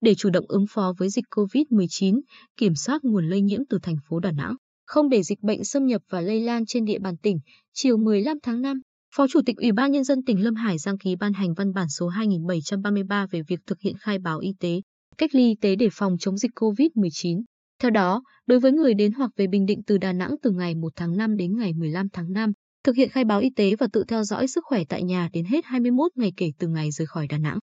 để chủ động ứng phó với dịch COVID-19, kiểm soát nguồn lây nhiễm từ thành phố Đà Nẵng, không để dịch bệnh xâm nhập và lây lan trên địa bàn tỉnh. Chiều 15 tháng 5, Phó Chủ tịch Ủy ban Nhân dân tỉnh Lâm Hải Giang ký ban hành văn bản số 2733 về việc thực hiện khai báo y tế, cách ly y tế để phòng chống dịch COVID-19. Theo đó, đối với người đến hoặc về Bình Định từ Đà Nẵng từ ngày 1 tháng 5 đến ngày 15 tháng 5, thực hiện khai báo y tế và tự theo dõi sức khỏe tại nhà đến hết 21 ngày kể từ ngày rời khỏi Đà Nẵng.